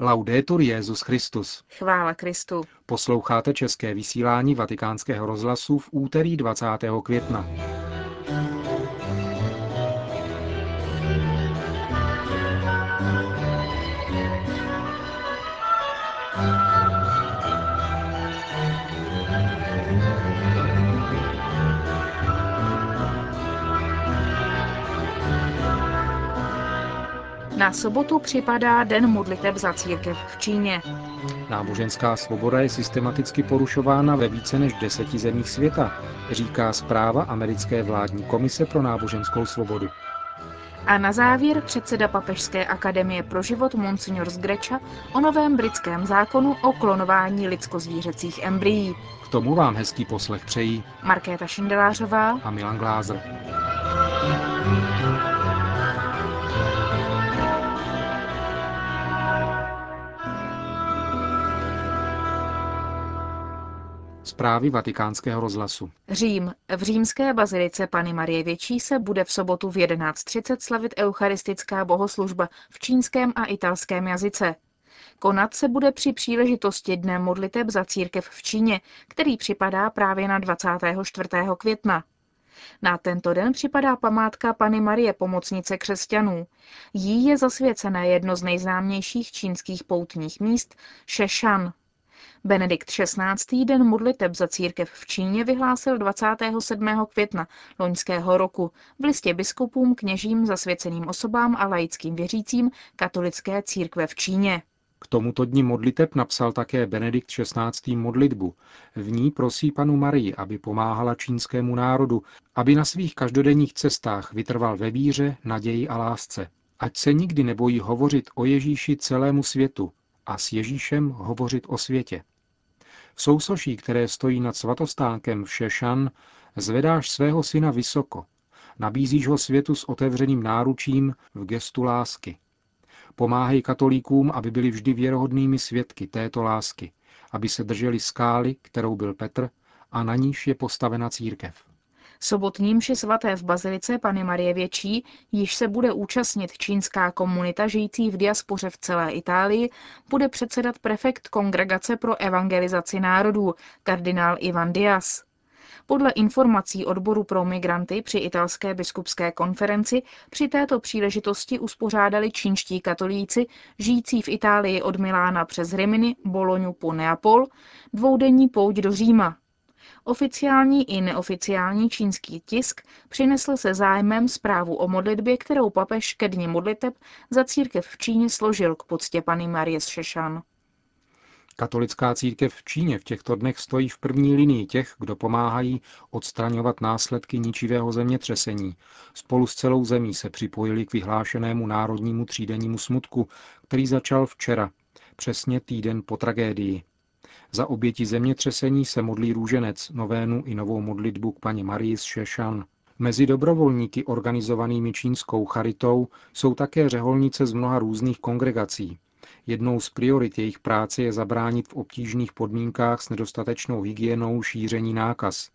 Laudetur Jezus Christus. Chvála Kristu. Posloucháte české vysílání Vatikánského rozhlasu v úterý 20. května. Na sobotu připadá Den modliteb za církev v Číně. Náboženská svoboda je systematicky porušována ve více než deseti zemích světa, říká zpráva americké vládní komise pro náboženskou svobodu. A na závěr předseda Papežské akademie pro život Monsignor z Greča o novém britském zákonu o klonování lidsko-zvířecích embryí. K tomu vám hezký poslech přejí Markéta Šindelářová a Milan Glázer. Zprávy vatikánského rozhlasu. Řím. V římské bazilice Pany Marie Větší se bude v sobotu v 11.30 slavit eucharistická bohoslužba v čínském a italském jazyce. Konat se bude při příležitosti Dne modliteb za církev v Číně, který připadá právě na 24. května. Na tento den připadá památka Pany Marie Pomocnice křesťanů. Jí je zasvěcené jedno z nejznámějších čínských poutních míst, Šešan, Benedikt XVI. den modliteb za církev v Číně vyhlásil 27. května loňského roku v listě biskupům, kněžím, zasvěceným osobám a laickým věřícím katolické církve v Číně. K tomuto dni modliteb napsal také Benedikt XVI. modlitbu. V ní prosí panu Marii, aby pomáhala čínskému národu, aby na svých každodenních cestách vytrval ve víře, naději a lásce. Ať se nikdy nebojí hovořit o Ježíši celému světu a s Ježíšem hovořit o světě. V sousoší, které stojí nad svatostánkem v Šešan, zvedáš svého syna vysoko. Nabízíš ho světu s otevřeným náručím v gestu lásky. Pomáhej katolíkům, aby byli vždy věrohodnými svědky této lásky, aby se drželi skály, kterou byl Petr, a na níž je postavena církev. Sobotní mši svaté v Bazilice Pany Marie Větší, již se bude účastnit čínská komunita žijící v diaspoře v celé Itálii, bude předsedat prefekt Kongregace pro evangelizaci národů, kardinál Ivan Dias. Podle informací odboru pro migranty při italské biskupské konferenci při této příležitosti uspořádali čínští katolíci, žijící v Itálii od Milána přes Rimini, Boloňu po Neapol, dvoudenní pouť do Říma, Oficiální i neoficiální čínský tisk přinesl se zájmem zprávu o modlitbě, kterou papež ke dni modliteb za církev v Číně složil k poctě Pany Marie z Šešan. Katolická církev v Číně v těchto dnech stojí v první linii těch, kdo pomáhají odstraňovat následky ničivého zemětřesení. Spolu s celou zemí se připojili k vyhlášenému národnímu třídennímu smutku, který začal včera, přesně týden po tragédii. Za oběti zemětřesení se modlí růženec, novénu i novou modlitbu k paní Marii z Šešan. Mezi dobrovolníky organizovanými čínskou charitou jsou také řeholnice z mnoha různých kongregací. Jednou z priorit jejich práce je zabránit v obtížných podmínkách s nedostatečnou hygienou šíření nákaz.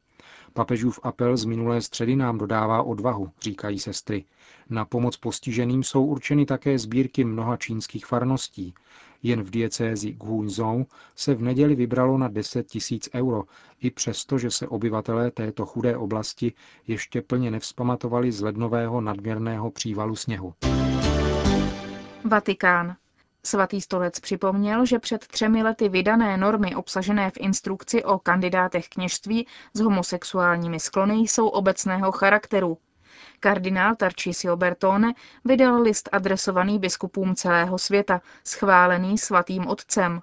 Papežův apel z minulé středy nám dodává odvahu, říkají sestry. Na pomoc postiženým jsou určeny také sbírky mnoha čínských farností. Jen v diecézi Guangzhou se v neděli vybralo na 10 tisíc euro, i přesto, že se obyvatelé této chudé oblasti ještě plně nevzpamatovali z lednového nadměrného přívalu sněhu. Vatikán. Svatý stolec připomněl, že před třemi lety vydané normy obsažené v instrukci o kandidátech kněžství s homosexuálními sklony jsou obecného charakteru. Kardinál Tarcisio Bertone vydal list adresovaný biskupům celého světa, schválený svatým otcem.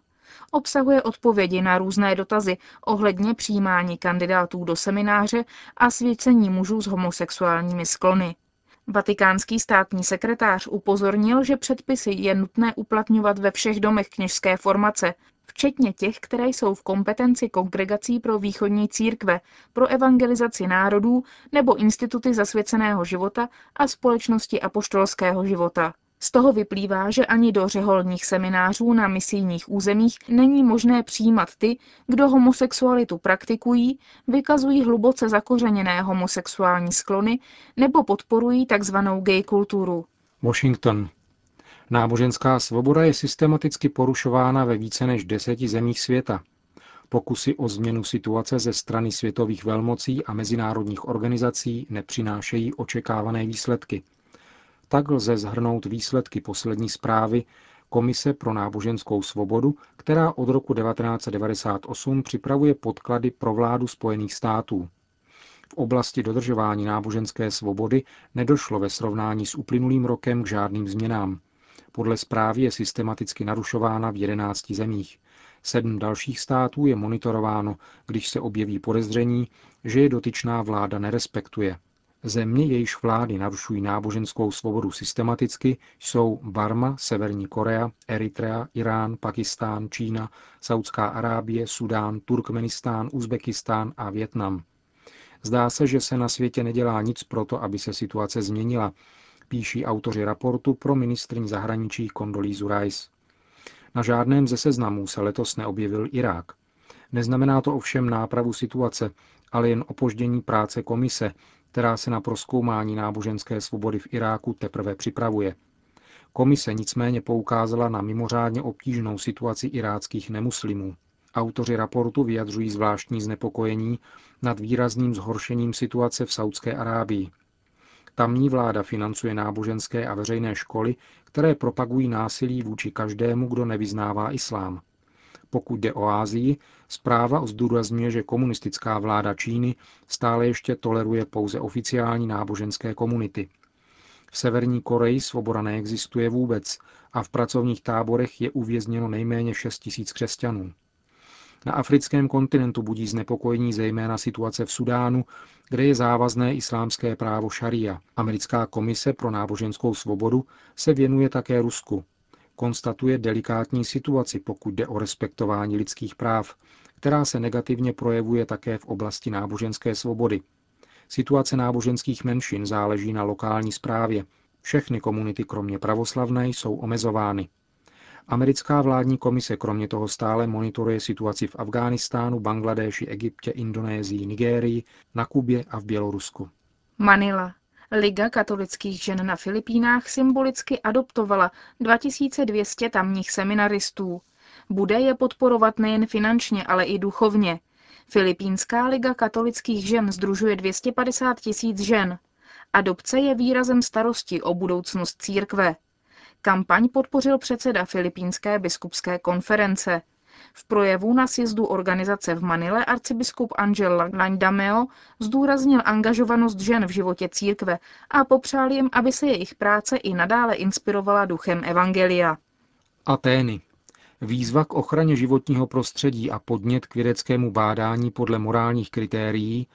Obsahuje odpovědi na různé dotazy ohledně přijímání kandidátů do semináře a svěcení mužů s homosexuálními sklony. Vatikánský státní sekretář upozornil, že předpisy je nutné uplatňovat ve všech domech kněžské formace, včetně těch, které jsou v kompetenci kongregací pro východní církve, pro evangelizaci národů nebo instituty zasvěceného života a společnosti apoštolského života. Z toho vyplývá, že ani do řeholních seminářů na misijních územích není možné přijímat ty, kdo homosexualitu praktikují, vykazují hluboce zakořeněné homosexuální sklony nebo podporují tzv. gay kulturu. Washington. Náboženská svoboda je systematicky porušována ve více než deseti zemích světa. Pokusy o změnu situace ze strany světových velmocí a mezinárodních organizací nepřinášejí očekávané výsledky. Tak lze zhrnout výsledky poslední zprávy Komise pro náboženskou svobodu, která od roku 1998 připravuje podklady pro vládu Spojených států. V oblasti dodržování náboženské svobody nedošlo ve srovnání s uplynulým rokem k žádným změnám. Podle zprávy je systematicky narušována v 11 zemích. Sedm dalších států je monitorováno, když se objeví podezření, že je dotyčná vláda nerespektuje. Země, jejíž vlády narušují náboženskou svobodu systematicky, jsou Barma, Severní Korea, Eritrea, Irán, Pakistán, Čína, Saudská Arábie, Sudán, Turkmenistán, Uzbekistán a Větnam. Zdá se, že se na světě nedělá nic proto, aby se situace změnila, píší autoři raportu pro ministrní zahraničí Kondolízu Rice. Na žádném ze seznamů se letos neobjevil Irák. Neznamená to ovšem nápravu situace, ale jen opoždění práce komise, která se na proskoumání náboženské svobody v Iráku teprve připravuje. Komise nicméně poukázala na mimořádně obtížnou situaci iráckých nemuslimů. Autoři raportu vyjadřují zvláštní znepokojení nad výrazným zhoršením situace v Saudské Arábii. Tamní vláda financuje náboženské a veřejné školy, které propagují násilí vůči každému, kdo nevyznává islám. Pokud jde o Ázii, zpráva zdůrazňuje, že komunistická vláda Číny stále ještě toleruje pouze oficiální náboženské komunity. V Severní Koreji svoboda neexistuje vůbec a v pracovních táborech je uvězněno nejméně 6 tisíc křesťanů. Na africkém kontinentu budí znepokojení zejména situace v Sudánu, kde je závazné islámské právo šaria. Americká komise pro náboženskou svobodu se věnuje také Rusku. Konstatuje delikátní situaci, pokud jde o respektování lidských práv, která se negativně projevuje také v oblasti náboženské svobody. Situace náboženských menšin záleží na lokální správě. Všechny komunity, kromě pravoslavné, jsou omezovány. Americká vládní komise kromě toho stále monitoruje situaci v Afghánistánu, Bangladéši, Egyptě, Indonésii, Nigérii, na Kubě a v Bělorusku. Manila. Liga katolických žen na Filipínách symbolicky adoptovala 2200 tamních seminaristů. Bude je podporovat nejen finančně, ale i duchovně. Filipínská liga katolických žen združuje 250 tisíc žen. Adopce je výrazem starosti o budoucnost církve. Kampaň podpořil předseda Filipínské biskupské konference. V projevu na sjezdu organizace v Manile arcibiskup Angel Landameo zdůraznil angažovanost žen v životě církve a popřál jim, aby se jejich práce i nadále inspirovala duchem Evangelia. Atény. Výzva k ochraně životního prostředí a podnět k vědeckému bádání podle morálních kritérií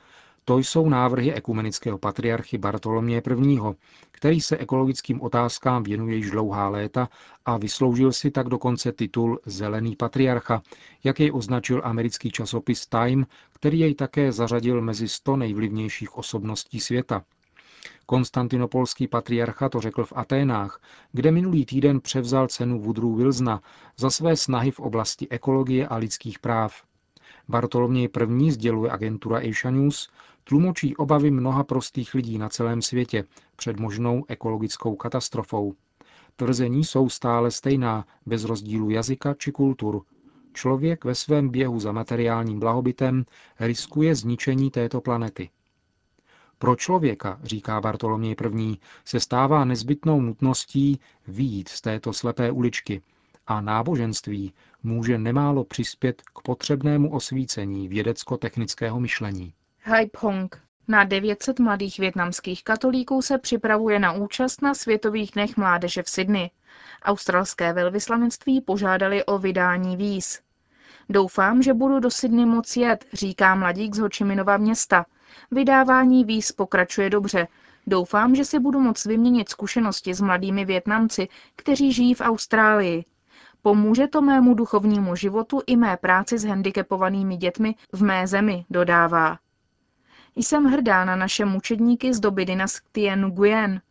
to jsou návrhy ekumenického patriarchy Bartolomě I., který se ekologickým otázkám věnuje již dlouhá léta a vysloužil si tak dokonce titul Zelený patriarcha, jak jej označil americký časopis Time, který jej také zařadil mezi 100 nejvlivnějších osobností světa. Konstantinopolský patriarcha to řekl v Aténách, kde minulý týden převzal cenu Woodrow Wilsona za své snahy v oblasti ekologie a lidských práv. Bartoloměj I. sděluje agentura Asia News, tlumočí obavy mnoha prostých lidí na celém světě před možnou ekologickou katastrofou. Tvrzení jsou stále stejná, bez rozdílu jazyka či kultur. Člověk ve svém běhu za materiálním blahobytem riskuje zničení této planety. Pro člověka, říká Bartoloměj I., se stává nezbytnou nutností výjít z této slepé uličky a náboženství může nemálo přispět k potřebnému osvícení vědecko-technického myšlení. Hong. Na 900 mladých větnamských katolíků se připravuje na účast na Světových dnech mládeže v Sydney. Australské velvyslanectví požádali o vydání víz. Doufám, že budu do Sydney moc jet, říká mladík z Hočiminova města. Vydávání víz pokračuje dobře. Doufám, že si budu moct vyměnit zkušenosti s mladými Větnamci, kteří žijí v Austrálii. Pomůže to mému duchovnímu životu i mé práci s handicapovanými dětmi v mé zemi, dodává. Jsem hrdá na naše mučedníky z doby dynastie Nguyen.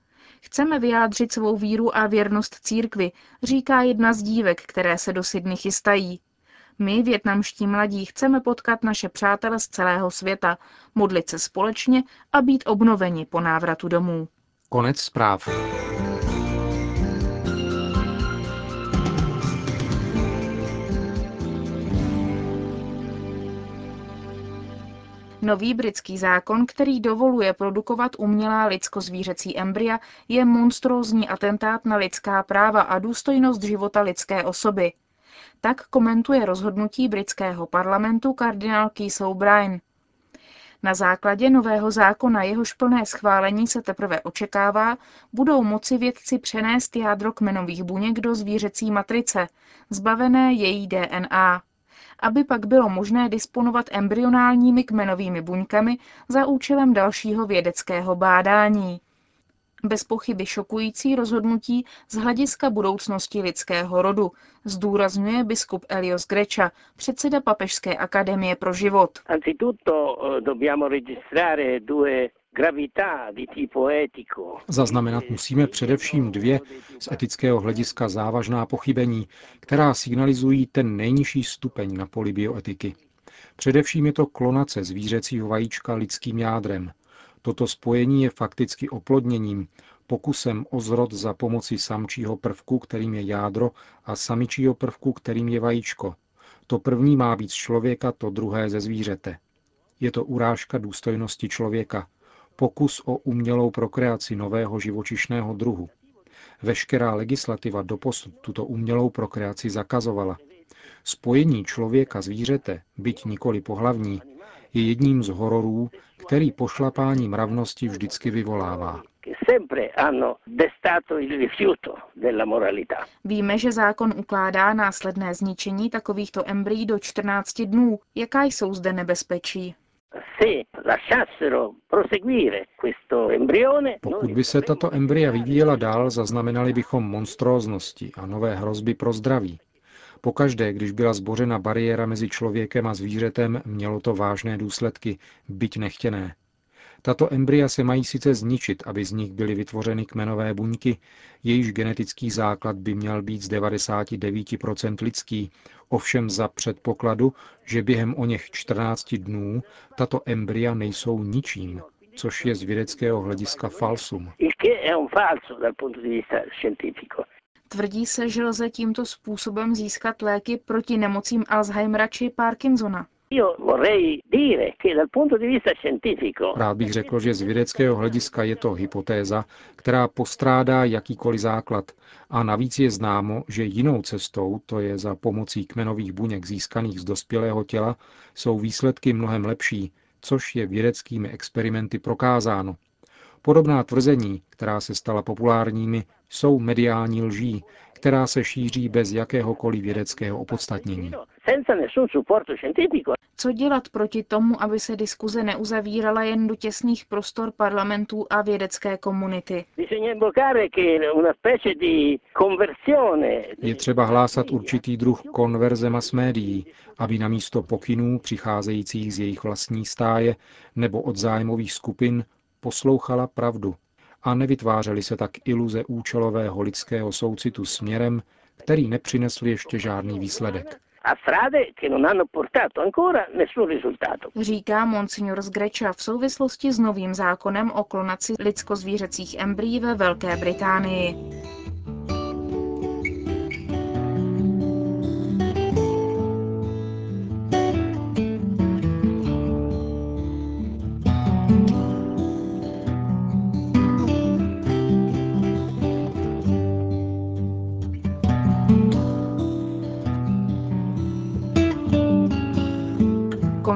Chceme vyjádřit svou víru a věrnost církvi, říká jedna z dívek, které se do Sydney chystají. My, větnamští mladí, chceme potkat naše přátele z celého světa, modlit se společně a být obnoveni po návratu domů. Konec zpráv. Nový britský zákon, který dovoluje produkovat umělá lidsko-zvířecí embrya, je monstrózní atentát na lidská práva a důstojnost života lidské osoby. Tak komentuje rozhodnutí britského parlamentu kardinál Keith O'Brien. Na základě nového zákona, jehož plné schválení se teprve očekává, budou moci vědci přenést jádro kmenových buněk do zvířecí matrice, zbavené její DNA aby pak bylo možné disponovat embryonálními kmenovými buňkami za účelem dalšího vědeckého bádání. Bez pochyby šokující rozhodnutí z hlediska budoucnosti lidského rodu, zdůrazňuje biskup Elios Greča, předseda Papežské akademie pro život. Zaznamenat musíme především dvě z etického hlediska závažná pochybení, která signalizují ten nejnižší stupeň na poli bioetiky. Především je to klonace zvířecího vajíčka lidským jádrem. Toto spojení je fakticky oplodněním, pokusem o zrod za pomoci samčího prvku, kterým je jádro, a samičího prvku, kterým je vajíčko. To první má být z člověka, to druhé ze zvířete. Je to urážka důstojnosti člověka, pokus o umělou prokreaci nového živočišného druhu. Veškerá legislativa doposud tuto umělou prokreaci zakazovala. Spojení člověka zvířete, byť nikoli pohlavní, je jedním z hororů, který pošlapání mravnosti vždycky vyvolává. Víme, že zákon ukládá následné zničení takovýchto embryí do 14 dnů. Jaká jsou zde nebezpečí? Pokud by se tato embrya vyvíjela dál, zaznamenali bychom monstróznosti a nové hrozby pro zdraví. Pokaždé, když byla zbořena bariéra mezi člověkem a zvířetem, mělo to vážné důsledky, byť nechtěné. Tato embrya se mají sice zničit, aby z nich byly vytvořeny kmenové buňky, jejíž genetický základ by měl být z 99% lidský, ovšem za předpokladu, že během o něch 14 dnů tato embrya nejsou ničím, což je z vědeckého hlediska falsum. Tvrdí se, že lze tímto způsobem získat léky proti nemocím Alzheimera či Parkinsona. Rád bych řekl, že z vědeckého hlediska je to hypotéza, která postrádá jakýkoliv základ. A navíc je známo, že jinou cestou, to je za pomocí kmenových buněk získaných z dospělého těla, jsou výsledky mnohem lepší, což je vědeckými experimenty prokázáno. Podobná tvrzení, která se stala populárními, jsou mediální lží, která se šíří bez jakéhokoliv vědeckého opodstatnění. Co dělat proti tomu, aby se diskuze neuzavírala jen do těsných prostor parlamentů a vědecké komunity? Je třeba hlásat určitý druh konverze mass médií, aby na místo pokynů přicházejících z jejich vlastní stáje nebo od zájmových skupin poslouchala pravdu a nevytvářely se tak iluze účelového lidského soucitu směrem, který nepřinesl ještě žádný výsledek. Říká monsignor z Greča v souvislosti s novým zákonem o klonaci lidsko-zvířecích embryí ve Velké Británii.